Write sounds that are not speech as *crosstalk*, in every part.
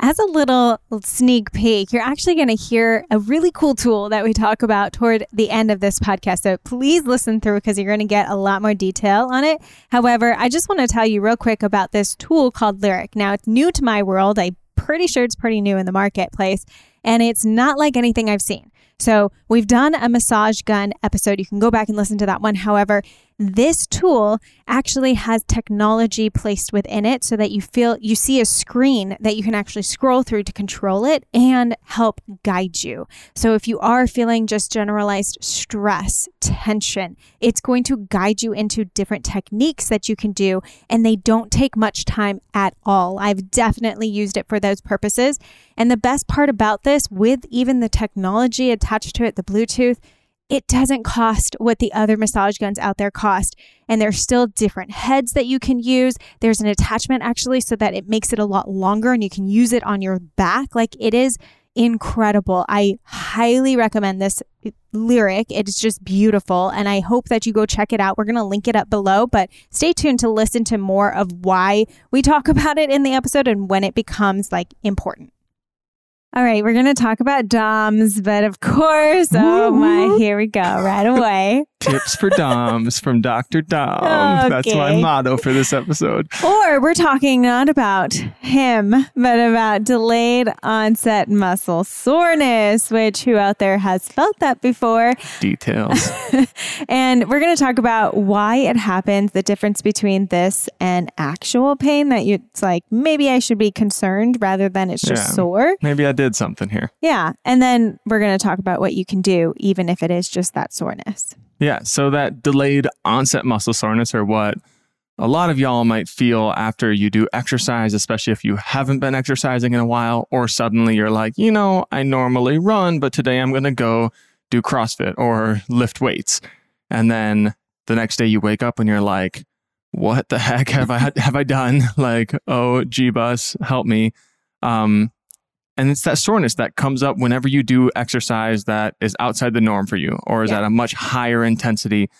As a little sneak peek, you're actually going to hear a really cool tool that we talk about toward the end of this podcast. So please listen through because you're going to get a lot more detail on it. However, I just want to tell you real quick about this tool called Lyric. Now, it's new to my world. I'm pretty sure it's pretty new in the marketplace, and it's not like anything I've seen. So, we've done a massage gun episode. You can go back and listen to that one. However, this tool actually has technology placed within it so that you feel you see a screen that you can actually scroll through to control it and help guide you. So if you are feeling just generalized stress, tension, it's going to guide you into different techniques that you can do and they don't take much time at all. I've definitely used it for those purposes. And the best part about this with even the technology attached to it, the Bluetooth, it doesn't cost what the other massage guns out there cost. And there's still different heads that you can use. There's an attachment actually so that it makes it a lot longer and you can use it on your back. Like it is incredible. I highly recommend this lyric. It's just beautiful. And I hope that you go check it out. We're going to link it up below, but stay tuned to listen to more of why we talk *laughs* about it in the episode and when it becomes like important. All right, we're going to talk about DOMs, but of course, oh my, here we go right away. Tips for DOMs from Dr. Dom. Okay. *laughs* That's my motto for this episode. Or we're talking not about him, but about delayed onset muscle soreness, which who out there has felt that before? Details. *laughs* and we're going to talk about why it happens, the difference between this and actual pain that you, it's like maybe I should be concerned rather than it's just yeah, sore. Maybe I did something here. Yeah. And then we're going to talk about what you can do, even if it is just that soreness. Yeah. So that delayed onset muscle soreness, or what a lot of y'all might feel after you do exercise, especially if you haven't been exercising in a while, or suddenly you're like, you know, I normally run, but today I'm going to go do CrossFit or lift weights. And then the next day you wake up and you're like, what the *laughs* heck have I have I done? Like, oh, G bus, help me. Um, and it's that soreness that comes up whenever you do exercise that is outside the norm for you or is yeah. at a much higher intensity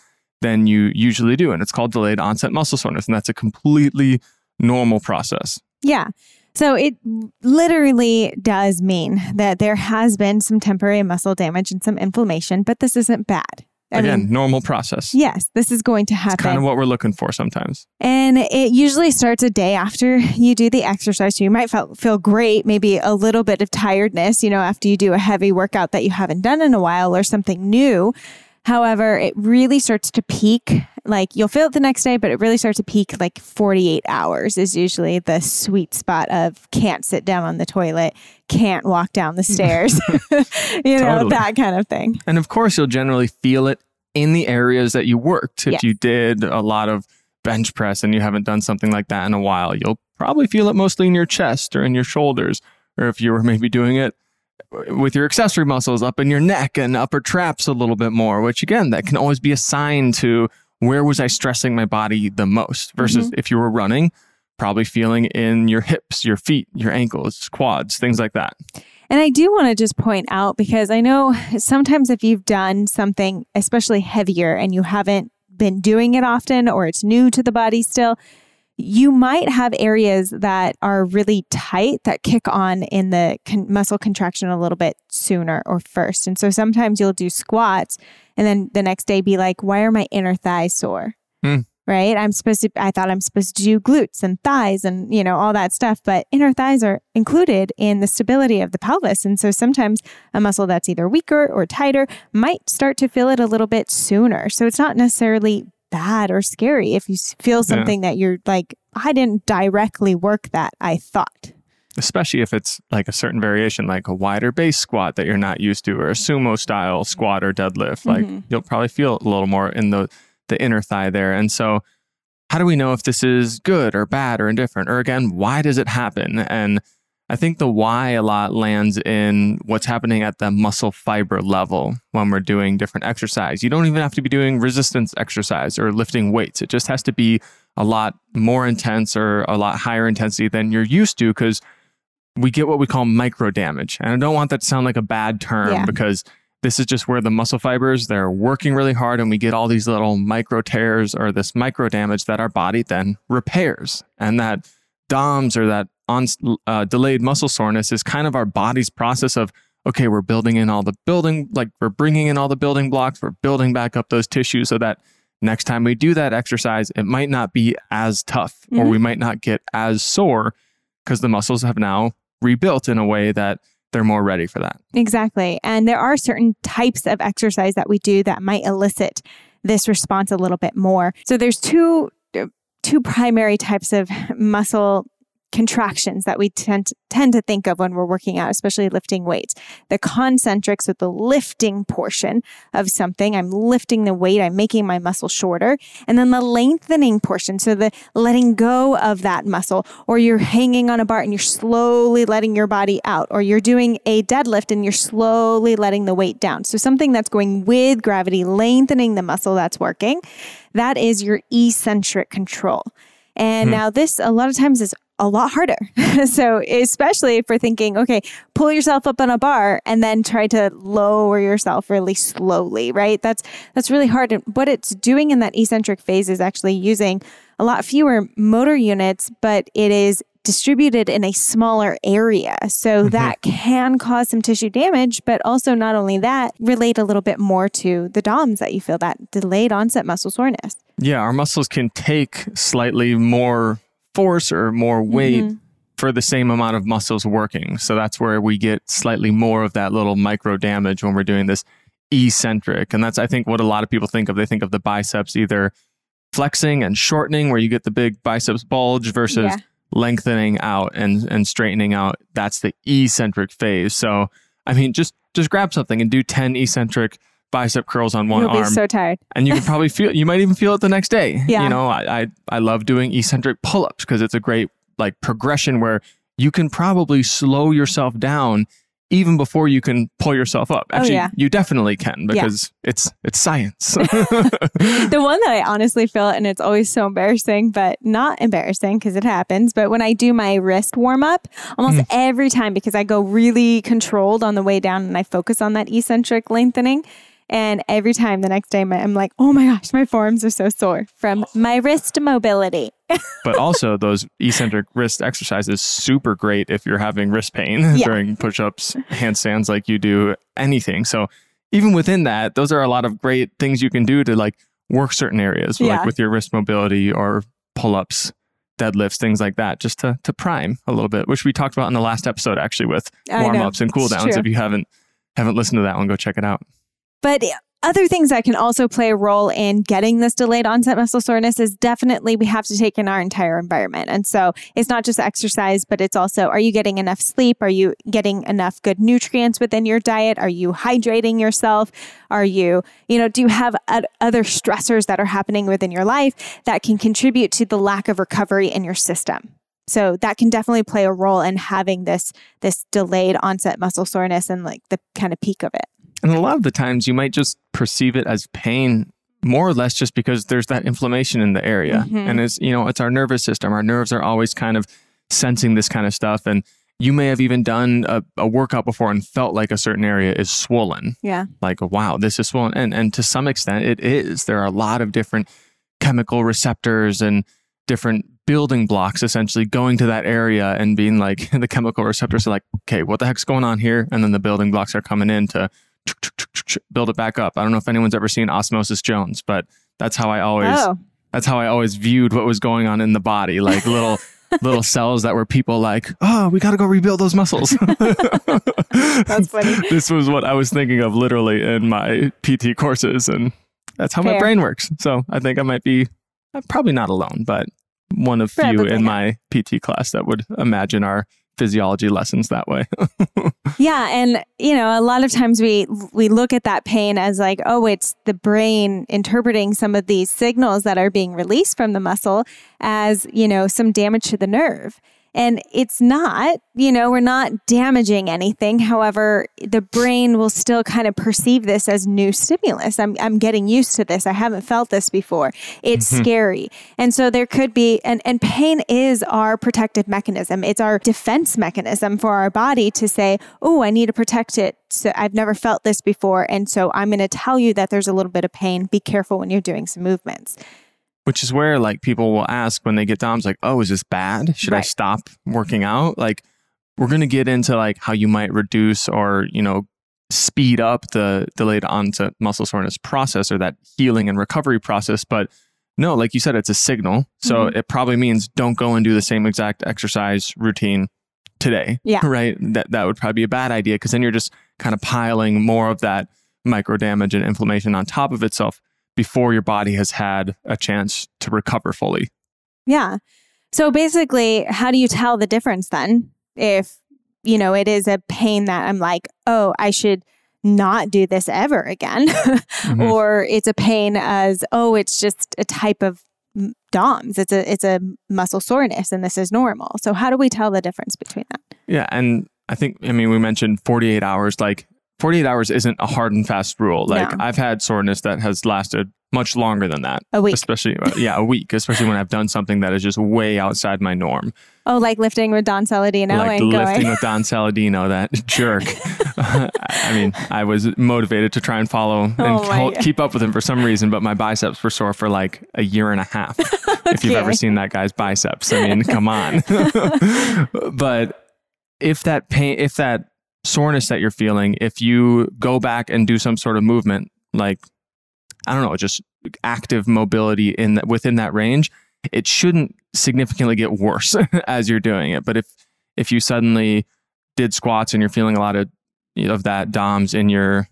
than you usually do. And it's called delayed onset muscle soreness. And that's a completely normal process. Yeah. So it literally does mean that there has been some temporary muscle damage and some inflammation, but this isn't bad. I Again, mean, normal process. Yes, this is going to happen. It's kind of what we're looking for sometimes. And it usually starts a day after you do the exercise. So you might feel, feel great, maybe a little bit of tiredness, you know, after you do a heavy workout that you haven't done in a while or something new. However, it really starts to peak. Like you'll feel it the next day, but it really starts to peak like 48 hours is usually the sweet spot of can't sit down on the toilet, can't walk down the stairs, *laughs* *laughs* you know, totally. that kind of thing. And of course, you'll generally feel it in the areas that you worked. If yes. you did a lot of bench press and you haven't done something like that in a while, you'll probably feel it mostly in your chest or in your shoulders. Or if you were maybe doing it with your accessory muscles up in your neck and upper traps a little bit more, which again, that can always be a sign to where was I stressing my body the most versus mm-hmm. if you were running, probably feeling in your hips, your feet, your ankles, quads, things like that. And I do want to just point out because I know sometimes if you've done something especially heavier and you haven't been doing it often or it's new to the body still, you might have areas that are really tight that kick on in the con- muscle contraction a little bit sooner or first. And so sometimes you'll do squats and then the next day be like, why are my inner thighs sore? Mm. Right? I'm supposed to, I thought I'm supposed to do glutes and thighs and, you know, all that stuff, but inner thighs are included in the stability of the pelvis. And so sometimes a muscle that's either weaker or tighter might start to feel it a little bit sooner. So it's not necessarily bad or scary if you feel something yeah. that you're like, I didn't directly work that, I thought. Especially if it's like a certain variation, like a wider base squat that you're not used to, or a sumo style squat or deadlift. Like mm-hmm. you'll probably feel a little more in the, the inner thigh there. And so, how do we know if this is good or bad or indifferent? Or again, why does it happen? And I think the why a lot lands in what's happening at the muscle fiber level when we're doing different exercise. You don't even have to be doing resistance exercise or lifting weights. It just has to be a lot more intense or a lot higher intensity than you're used to because we get what we call micro damage. And I don't want that to sound like a bad term Yeah. because this is just where the muscle fibers they're working really hard and we get all these little micro tears or this micro damage that our body then repairs. And that DOMS or that on uh, delayed muscle soreness is kind of our body's process of okay, we're building in all the building like we're bringing in all the building blocks, we're building back up those tissues so that next time we do that exercise, it might not be as tough or Mhm. we might not get as sore because the muscles have now rebuilt in a way that they're more ready for that. Exactly. And there are certain types of exercise that we do that might elicit this response a little bit more. So there's two two primary types of muscle contractions that we tend to, tend to think of when we're working out, especially lifting weights. The concentrics with the lifting portion of something. I'm lifting the weight, I'm making my muscle shorter. And then the lengthening portion. So the letting go of that muscle, or you're hanging on a bar and you're slowly letting your body out, or you're doing a deadlift and you're slowly letting the weight down. So something that's going with gravity, lengthening the muscle that's working. That is your eccentric control. And Hmm. now this a lot of times is a lot harder. *laughs* so especially if we're thinking, okay, pull yourself up on a bar and then try to lower yourself really slowly, right? That's that's really hard. And what it's doing in that eccentric phase is actually using a lot fewer motor units, but it is distributed in a smaller area. So Mhm. that can cause some tissue damage, but also not only that, relate a little bit more to the DOMS that you feel that delayed onset muscle soreness. Yeah, our muscles can take slightly more force or more weight Mhm. for the same amount of muscles working. So that's where we get slightly more of that little micro damage when we're doing this eccentric. And that's, I think, what a lot of people think of. They think of the biceps either flexing and shortening, where you get the big biceps bulge, versus Yeah. lengthening out and, and straightening out. That's the eccentric phase. So, I mean, just just grab something and do 10 eccentric bicep curls on one arm. You'll arm be so tired. and you can probably *laughs* feel you might even feel it the next day Yeah. you know i i, I love doing eccentric pull-ups because it's a great like progression where you can probably slow yourself down even before you can pull yourself up actually Oh, yeah. you definitely can Yeah. because it's it's science *laughs* *laughs* the one that I honestly feel, and it's always so embarrassing, but not embarrassing because it happens. But when I do my wrist warm up, almost Mm. every time, because I go really controlled on the way down and I focus on that eccentric lengthening. And every time the next day, my, I'm like, oh my gosh, my forearms are so sore from my wrist mobility. *laughs* but also those eccentric wrist exercises super great if you're having wrist pain *laughs* Yeah. during push-ups handstands like you do anything so even within that those are a lot of great things you can do to like work certain areas Yeah. like with your wrist mobility or pull-ups deadlifts things like that just to to prime a little bit which we talked about in the last episode actually with warm-ups and cool downs if you haven't haven't listened to that one go check it out But other things that can also play a role in getting this delayed onset muscle soreness is definitely we have to take in our entire environment. And so it's not just exercise, but it's also are you getting enough sleep? Are you getting enough good nutrients within your diet? Are you hydrating yourself? Are you, you know, do you have other stressors that are happening within your life that can contribute to the lack of recovery in your system? So that can definitely play a role in having this this delayed onset muscle soreness and like the kind of peak of it. And a lot of the times you might just perceive it as pain more or less just because there's that inflammation in the area. Mhm. And it's, you know, it's our nervous system. Our nerves are always kind of sensing this kind of stuff. And you may have even done a, a workout before and felt like a certain area is swollen. Yeah. Like, wow, this is swollen. And, and to some extent, it is. There are a lot of different chemical receptors and different building blocks essentially going to that area and being like *laughs* the chemical receptors are like, okay, what the heck's going on here? And then the building blocks are coming in to build it back up. I don't know if anyone's ever seen Osmosis Jones, but that's how I always Oh, that's how I always viewed what was going on in the body, like little *laughs* little cells that were people like, oh, we got to go rebuild those muscles. *laughs* That's *laughs* funny. this was what I was thinking of literally in my PT courses, and that's how my brain works. So I think I might be I'm probably not alone, but one of few in not. my PT class that would imagine our physiology lessons that way. *laughs* Yeah, and you know, a lot of times we we look at that pain as like, oh, it's the brain interpreting some of these signals that are being released from the muscle as, you know, some damage to the nerve. And it's not, you know, we're not damaging anything. However, the brain will still kind of perceive this as new stimulus. I'm, I'm getting used to this. I haven't felt this before. It's mm-hmm. scary. And so there could be, and, and pain is our protective mechanism. It's our defense mechanism for our body to say, oh, I need to protect it. So I've never felt this before. And so I'm going to tell you that there's a little bit of pain. Be careful when you're doing some movements which is where like people will ask when they get DOMs like, "Oh, is this bad? Should right. I stop working out?" Like we're going to get into like how you might reduce or, you know, speed up the delayed onset muscle soreness process or that healing and recovery process, but no, like you said it's a signal. So mm-hmm. it probably means don't go and do the same exact exercise routine today. Yeah. *laughs* Right? That that would probably be a bad idea because then you're just kind of piling more of that micro damage and inflammation on top of itself before your body has had a chance to recover fully. Yeah. So basically, how do you tell the difference then? If, you know, it is a pain that I'm like, oh, I should not do this ever again. mm-hmm. *laughs* Or it's a pain as, oh, it's just a type of DOMS. It's a it's a muscle soreness and this is normal. So how do we tell the difference between that? Yeah, and I think I mean we mentioned 48 hours like 48 hours isn't a hard and fast rule. Like no. I've had soreness that has lasted much longer than that. A week. Especially, uh, yeah, a week, especially when I've done something that is just way outside my norm. Oh, like lifting with Don Saladino like and lifting going. with *laughs* Don Saladino, that jerk. *laughs* *laughs* I mean, I was motivated to try and follow and oh keep up with him for some reason, but my biceps were sore for like a year and a half. okay. If you've ever seen that guy's biceps, I mean, come on. but if that pain, if that soreness that you're feeling, if you go back and do some sort of movement, like, I don't know, just active mobility in that, within that range, it shouldn't significantly get worse *laughs* as you're doing it. But if, if you suddenly did squats and you're feeling a lot of, of that DOMS in your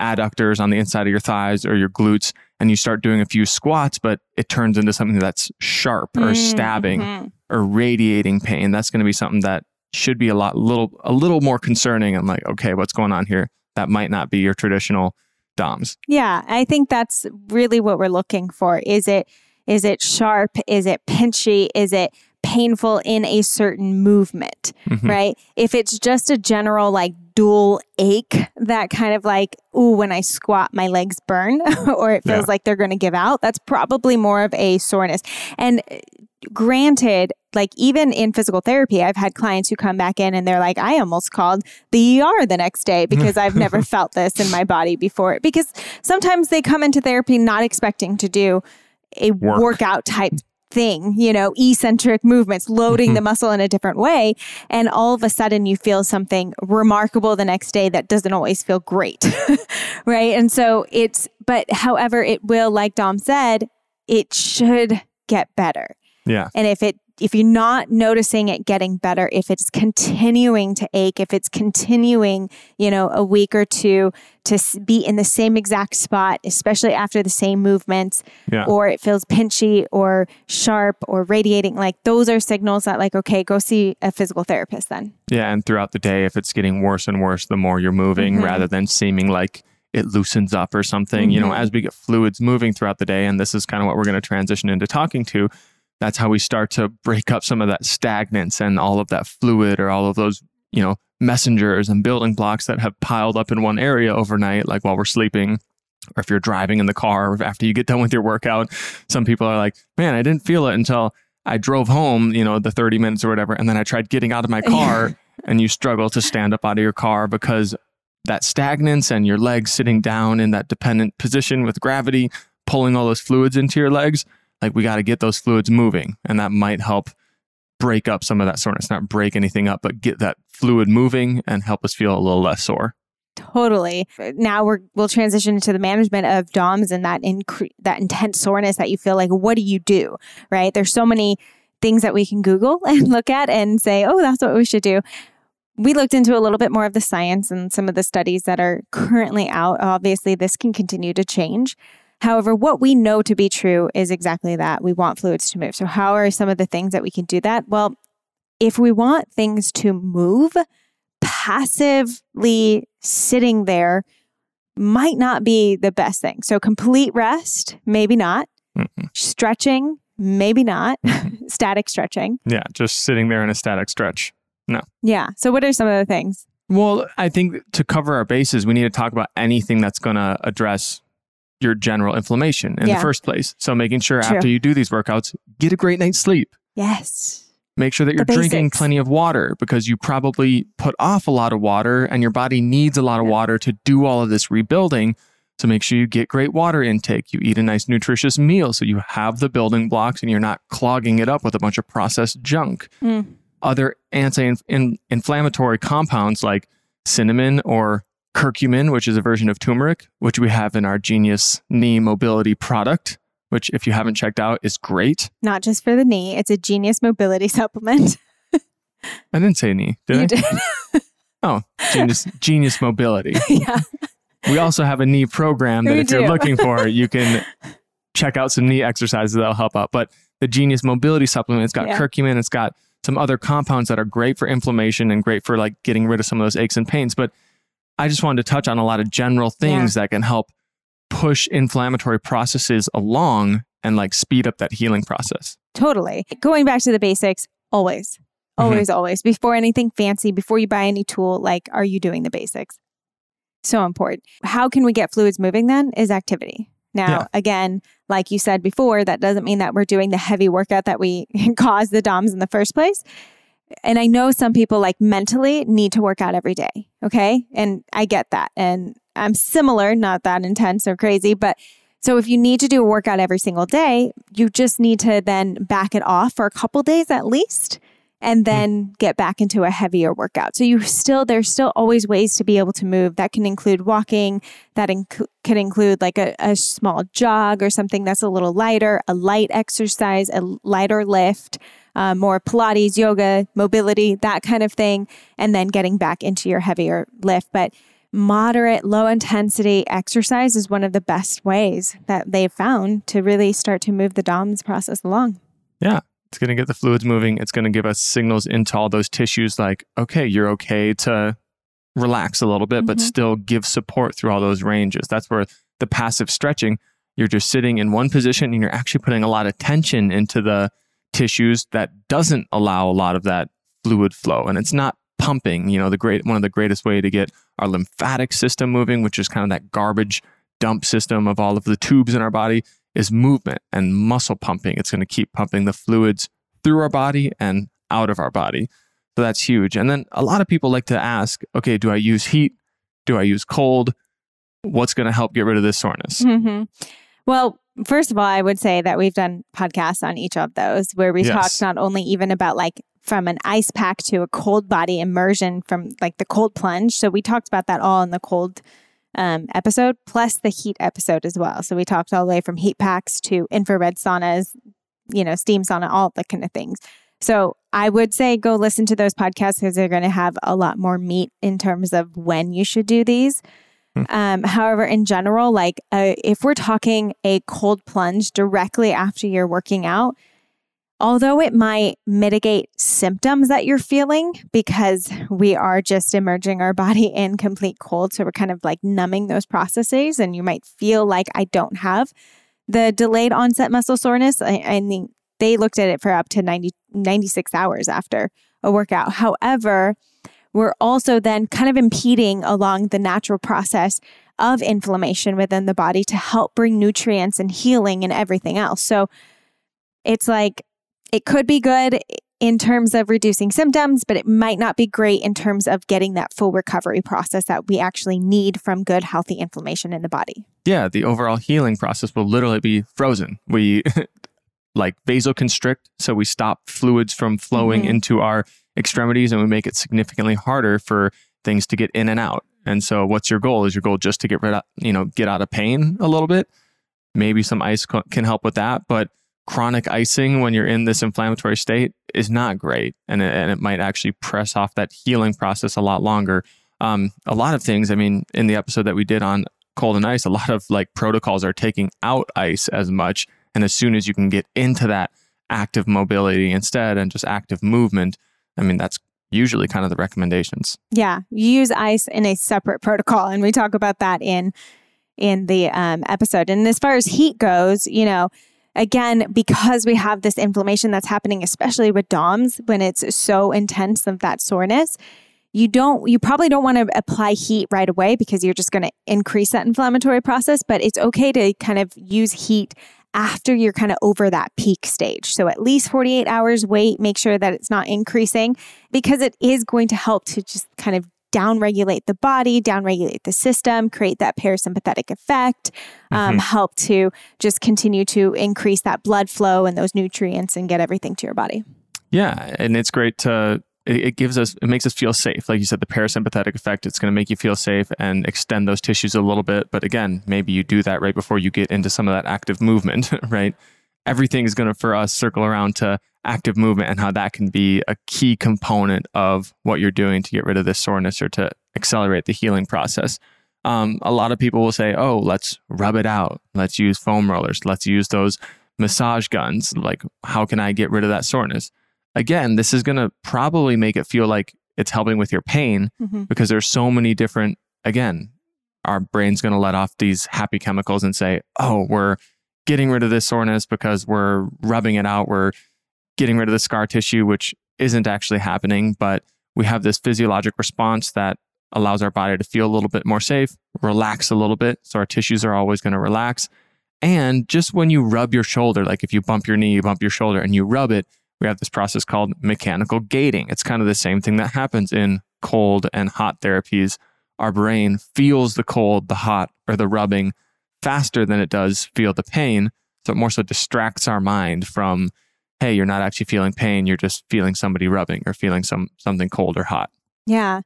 adductors on the inside of your thighs or your glutes, and you start doing a few squats, but it turns into something that's sharp or mm-hmm. stabbing or radiating pain, that's going to be something that should be a lot little a little more concerning and like okay what's going on here? That might not be your traditional doms. Yeah i think that's really what we're looking for. Is it is it sharp? Is it pinchy? Is it painful in a certain movement mm-hmm. right? If it's just a general like dual ache that kind of like ooh when i squat my legs burn *laughs* or it feels yeah. like they're going to give out that's probably more of a soreness. And granted, like even in physical therapy, I've had clients who come back in and they're like, I almost called the ER the next day because I've never *laughs* felt this in my body before. Because sometimes they come into therapy not expecting to do a Work. workout type thing, you know, eccentric movements, loading mm-hmm. the muscle in a different way. And all of a sudden you feel something remarkable the next day that doesn't always feel great. *laughs* right. And so it's, but however, it will, like Dom said, it should get better. Yeah. And if it if you're not noticing it getting better, if it's continuing to ache, if it's continuing, you know, a week or two to be in the same exact spot, especially after the same movements, yeah. or it feels pinchy or sharp or radiating, like those are signals that, like, okay, go see a physical therapist then. Yeah. And throughout the day, if it's getting worse and worse, the more you're moving mm-hmm. rather than seeming like it loosens up or something, mm-hmm. you know, mm-hmm. as we get fluids moving throughout the day. And this is kind of what we're going to transition into talking to that's how we start to break up some of that stagnance and all of that fluid or all of those, you know, messengers and building blocks that have piled up in one area overnight, like while we're sleeping. Or if you're driving in the car after you get done with your workout, some people are like, man, I didn't feel it until I drove home, you know, the 30 minutes or whatever. And then I tried getting out of my *laughs* car and you struggle to stand up out of your car because that stagnance and your legs sitting down in that dependent position with gravity, pulling all those fluids into your legs like we got to get those fluids moving and that might help break up some of that soreness not break anything up but get that fluid moving and help us feel a little less sore Totally. Now we're we'll transition into the management of DOMs and that incre- that intense soreness that you feel like what do you do? Right? There's so many things that we can Google *laughs* and look at and say, "Oh, that's what we should do." We looked into a little bit more of the science and some of the studies that are currently out. Obviously, this can continue to change. However, what we know to be true is exactly that. We want fluids to move. So, how are some of the things that we can do that? Well, if we want things to move, passively sitting there might not be the best thing. So, complete rest, maybe not. Mm-hmm. Stretching, maybe not. *laughs* static stretching. Yeah, just sitting there in a static stretch. No. Yeah. So, what are some of the things? Well, I think to cover our bases, we need to talk about anything that's going to address your general inflammation in Yeah. the first place. So, making sure True. after you do these workouts, get a great night's sleep. Yes. Make sure that you're drinking plenty of water because you probably put off a lot of water and your body needs a lot of water to do all of this rebuilding. So, make sure you get great water intake. You eat a nice, nutritious meal so you have the building blocks and you're not clogging it up with a bunch of processed junk. Mm. other anti-inflammatory compounds like cinnamon or curcumin, which is a version of turmeric, which we have in our Genius Knee Mobility product, which if you haven't checked out is great. Not just for the knee, it's a genius mobility supplement. *laughs* I didn't say knee, did you I? did. *laughs* Oh, Genius Genius Mobility. *laughs* yeah. We also have a knee program that We if you're looking for, you can check out some knee exercises that'll help out. But the Genius Mobility supplement, it's got Yeah. curcumin, it's got some other compounds that are great for inflammation and great for like getting rid of some of those aches and pains. But I just wanted to touch on a lot of general things that can help push inflammatory processes along and like speed up that healing process. Totally. Going back to the basics, always, Mhm. always, always. Before anything fancy, before you buy any tool, like, are you doing the basics? So important. How can we get fluids moving then? Is activity. Now, Yeah. again, like you said before, that doesn't mean that we're doing the heavy workout that we *laughs* caused the DOMs in the first place. And I know some people like mentally need to work out every day. Okay. And I get that. And I'm similar, not that intense or crazy, but so if you need to do a workout every single day, you just need to then back it off for a couple days at least and hmm. then get back into a heavier workout. So you still there's still always ways to be able to move. That can include walking, that inc- can include like a, a small jog or something that's a little lighter, a light exercise, a lighter lift, uh, more Pilates, yoga, mobility, that kind of thing, and then getting back into your heavier lift. But moderate, low intensity exercise is one of the best ways that they've found to really start to move the DOMS process along. Yeah. It's going to get the fluids moving. It's going to give us signals into all those tissues like, okay, you're okay to relax a little bit, but Mhm. still give support through all those ranges. That's where the passive stretching, you're just sitting in one position and you're actually putting a lot of tension into the tissues that doesn't allow a lot of that fluid flow. And it's not pumping, you know, the great one of the greatest way to get our lymphatic system moving, which is kind of that garbage dump system of all of the tubes in our body is movement and muscle pumping. It's going to keep pumping the fluids through our body and out of our body. So that's huge. And then a lot of people like to ask, okay, do I use heat? Do I use cold? What's going to help get rid of this soreness? hmm Well, first of all, I would say that we've done podcasts on each of those where we Yes. talked not only even about like from an ice pack to a cold body immersion from like the cold plunge. So we talked about that all in the cold um, episode, plus the heat episode as well. So we talked all the way from heat packs to infrared saunas, you know, steam sauna, all the kind of things. So I would say go listen to those podcasts because they're going to have a lot more meat in terms of when you should do these. *laughs* Um, however, in general, like uh, if we're talking a cold plunge directly after you're working out, although it might mitigate symptoms that you're feeling because we are just immersing our body *laughs* in complete cold. So we're kind of like numbing those processes, and you might feel like I don't have the delayed onset muscle soreness. I, I they looked at it for up to 90, 96 hours after a workout. However, we're also then kind of impeding along the natural process of inflammation within the body to help bring nutrients and healing and everything else. So it's like it could be good in terms of reducing symptoms, but it might not be great in terms of getting that full recovery process that we actually need from good, healthy inflammation in the body. Yeah, the overall healing process will literally be frozen. We *laughs* like vasoconstrict, so we stop fluids from flowing Mhm. into our extremities and we make it significantly harder for things to get in and out. And so what's your goal? Is your goal just to get rid of, you know, get out of pain a little bit? Maybe some ice co- can help with that, but chronic icing when you're in this inflammatory state is not great and it, and it might actually press off that healing process a lot longer. Um, a lot of things, I mean, in the episode that we did on cold and ice, a lot of like protocols are taking out ice as much. And as soon as you can get into that active mobility instead and just active movement, I mean, that's usually kind of the recommendations. Yeah, you use ice in a separate protocol, and we talk about that in in the um, episode. And as far as heat goes, you know, again, because we have this inflammation that's happening, especially with DOMs when it's so intense of that soreness, you don't you probably don't want to apply heat right away because you're just going to increase that inflammatory process but it's okay to kind of use heat after you're kind of over that peak stage so at least 48 hours wait make sure that it's not increasing because it is going to help to just kind of downregulate the body, downregulate the system, create that parasympathetic effect, um, mm-hmm. help to just continue to increase that blood flow and those nutrients and get everything to your body. Yeah. And it's great to it, gives us it makes us feel safe. Like you said the parasympathetic effect it's going to make you feel safe and extend those tissues a little bit. But again maybe you do that right before you get into some of that active movement *laughs* right? Everything is going to for us circle around to active movement and how that can be a key component of what you're doing to get rid of this soreness or to accelerate the healing process. Um, a lot of people will say oh let's rub it out. Let's use foam rollers. Let's use those massage guns. Like how can i get rid of that soreness again, this is going to probably make it feel like it's helping with your pain mm-hmm. because there's so many different, again, our brain's going to let off these happy chemicals and say, oh, we're getting rid of this soreness because we're rubbing it out. We're getting rid of the scar tissue, which isn't actually happening. But we have this physiologic response that allows our body to feel a little bit more safe, relax a little bit. So our tissues are always going to relax. And just when you rub your shoulder, like if you bump your knee, you bump your shoulder and you rub it, we have this process called mechanical gating. It's kind of the same thing that happens in cold and hot therapies. Our brain feels the cold, the hot, or the rubbing faster than it does feel the pain. So it more so distracts our mind from, hey, you're not actually feeling pain. You're just feeling somebody rubbing or feeling some something cold or hot. Yeah.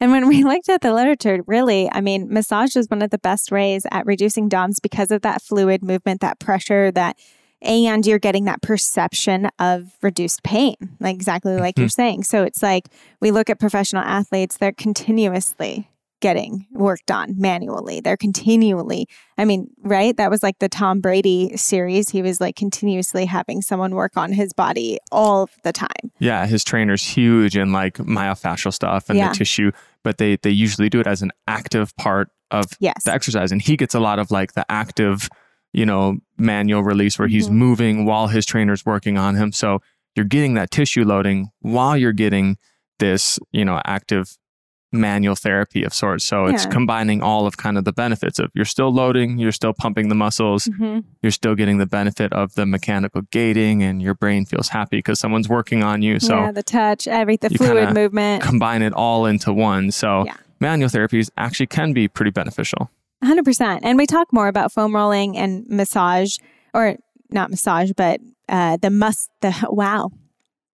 And when we *laughs* looked at the literature, really, I mean, massage is one of the best ways at reducing DOMS because of that fluid movement, that pressure, that and you're getting that perception of reduced pain, like exactly like mm-hmm. you're saying. So it's like we look at professional athletes, they're continuously getting worked on manually. They're continually, I mean, right? That was like the Tom Brady series. He was like continuously having someone work on his body all the time. Yeah, his trainer's huge in like myofascial stuff and yeah. the tissue, but they they usually do it as an active part of yes. the exercise. And he gets a lot of like the active you know, manual release where he's mm-hmm. moving while his trainer's working on him. So you're getting that tissue loading while you're getting this, you know, active manual therapy of sorts. So yeah. it's combining all of kind of the benefits of you're still loading, you're still pumping the muscles, mm-hmm. you're still getting the benefit of the mechanical gating, and your brain feels happy because someone's working on you. So yeah, the touch, every the fluid movement, combine it all into one. So yeah. manual therapies actually can be pretty beneficial. 100%. And we talk more about foam rolling and massage, or not massage, but uh, the must, the wow.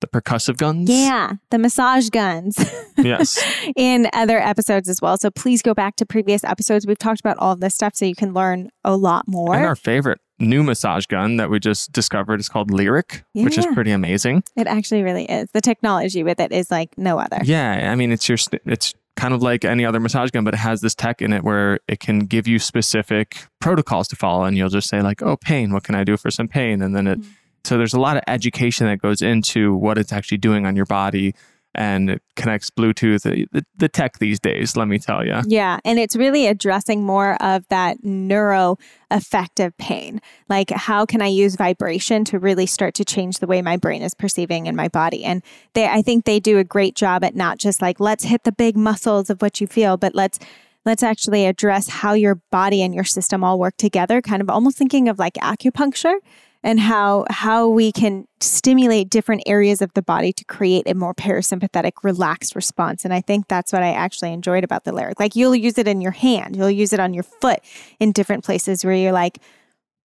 The percussive guns? Yeah, the massage guns. *laughs* Yes. in other episodes as well. So please go back to previous episodes. We've talked about all of this stuff so you can learn a lot more. And our favorite new massage gun that we just discovered is called Lyric, yeah. which is pretty amazing. It actually really is. The technology with it is like no other. Yeah, I mean it's your it's kind of like any other massage gun, but it has this tech in it where it can give you specific protocols to follow. And you'll just say, like, oh, pain, what can I do for some pain? And then it, mm-hmm. so there's a lot of education that goes into what it's actually doing on your body and it connects Bluetooth. The, the, tech these days, let me tell you. Yeah. And it's really addressing more of that neuro affective pain. Like, how can I use vibration to really start to change the way my brain is perceiving in my body? And they, I think they do a great job at not just like, let's hit the big muscles of what you feel, but let's let's actually address how your body and your system all work together kind of almost thinking of like acupuncture and how how we can stimulate different areas of the body to create a more parasympathetic relaxed response and i think that's what i actually enjoyed about the lyric like you'll use it in your hand you'll use it on your foot in different places where you're like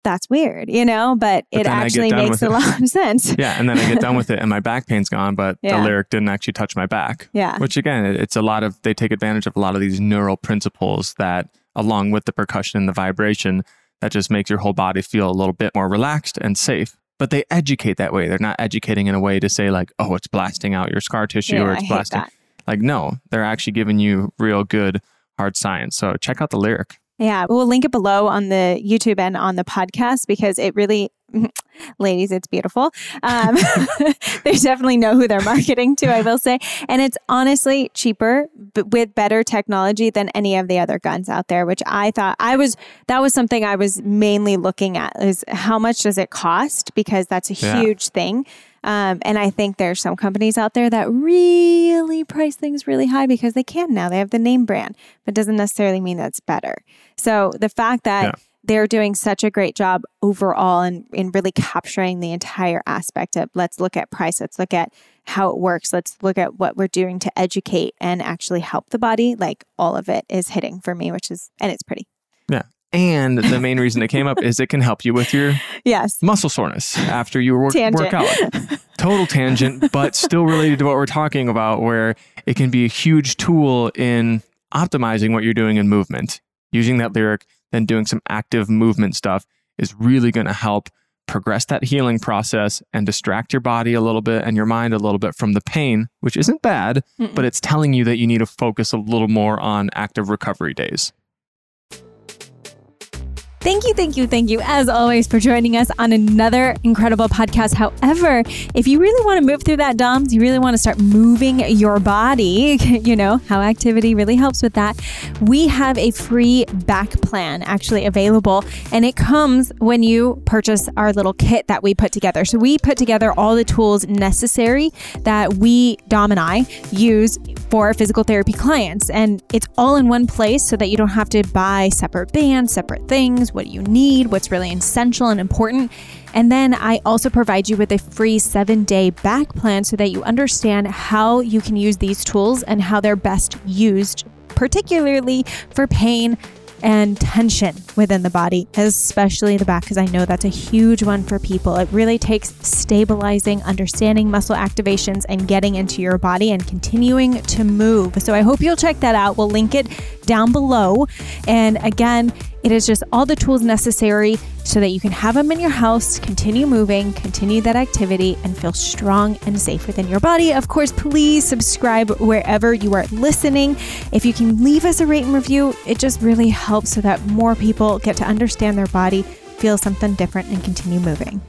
that's weird, you know, but, but it actually makes a lot of *laughs* sense. yeah. And then I get done with it and my back pain's gone, but yeah. the lyric didn't actually touch my back. *laughs* Yeah. Which again, it's a lot of, they take advantage of a lot of these neural principles that, along with the percussion and the vibration, that just makes your whole body feel a little bit more relaxed and safe. But they educate that way. They're not educating in a way to say, like, oh, it's blasting out your scar tissue yeah, or it's blasting. Like, no, they're actually giving you real good hard science. So check out the lyric. Yeah, we'll link it below on the YouTube and on the podcast because it really *laughs* ladies, it's beautiful. Um, *laughs* they definitely know who they're marketing to, I will say. And it's honestly cheaper but with better technology than any of the other guns out there, which I thought I was, that was something I was mainly looking at is how much does it cost? Because that's a Yeah. huge thing. Um, and I think there's some companies out there that really price things really high because they can now. They have the name brand, but doesn't necessarily mean that's better. So the fact that Yeah. They're doing such a great job overall in, in really capturing the entire aspect of let's look at price, let's look at how it works, let's look at what we're doing to educate and actually help the body. Like all of it is hitting for me, which is, and it's pretty. Yeah. And the main reason it came up is it can help you with your *laughs* Yes. muscle soreness after you work, work out. *laughs* Total tangent, but still related to what we're talking about, where it can be a huge tool in optimizing what you're doing in movement. Using that lyric, then doing some active movement stuff is really going to help progress that healing process and distract your body a little bit and your mind a little bit from the pain, which isn't bad, Mm-mm. but it's telling you that you need to focus a little more on active recovery days. Thank you, thank you, thank you, as always, for joining us on another incredible podcast. However, if you really want to move through that DOMS, you really want to start moving your body, *laughs* you know, how activity really helps with that, we have a free back plan actually available. And it comes when you purchase our little kit that we put together. So we put together all the tools necessary that we, Dom and I, use for physical therapy clients. And it's all in one place so that you don't have to buy separate bands, separate things, what you need, what's really essential and important. And then I also provide you with a free seven day back plan so that you understand how you can use these tools and how they're best used, particularly for pain and tension within the body, especially the back, because I know that's a huge one for people. It really takes stabilizing, understanding muscle activations, and getting into your body and continuing to move. So I hope you'll check that out. We'll link it down below. And again, it is just all the tools necessary so that you can have them in your house, continue moving, continue that activity, and feel strong and safe within your body. Of course, please subscribe wherever you are listening. If you can leave us a rate and review, it just really helps so that more people get to understand their body, feel something different, and continue moving.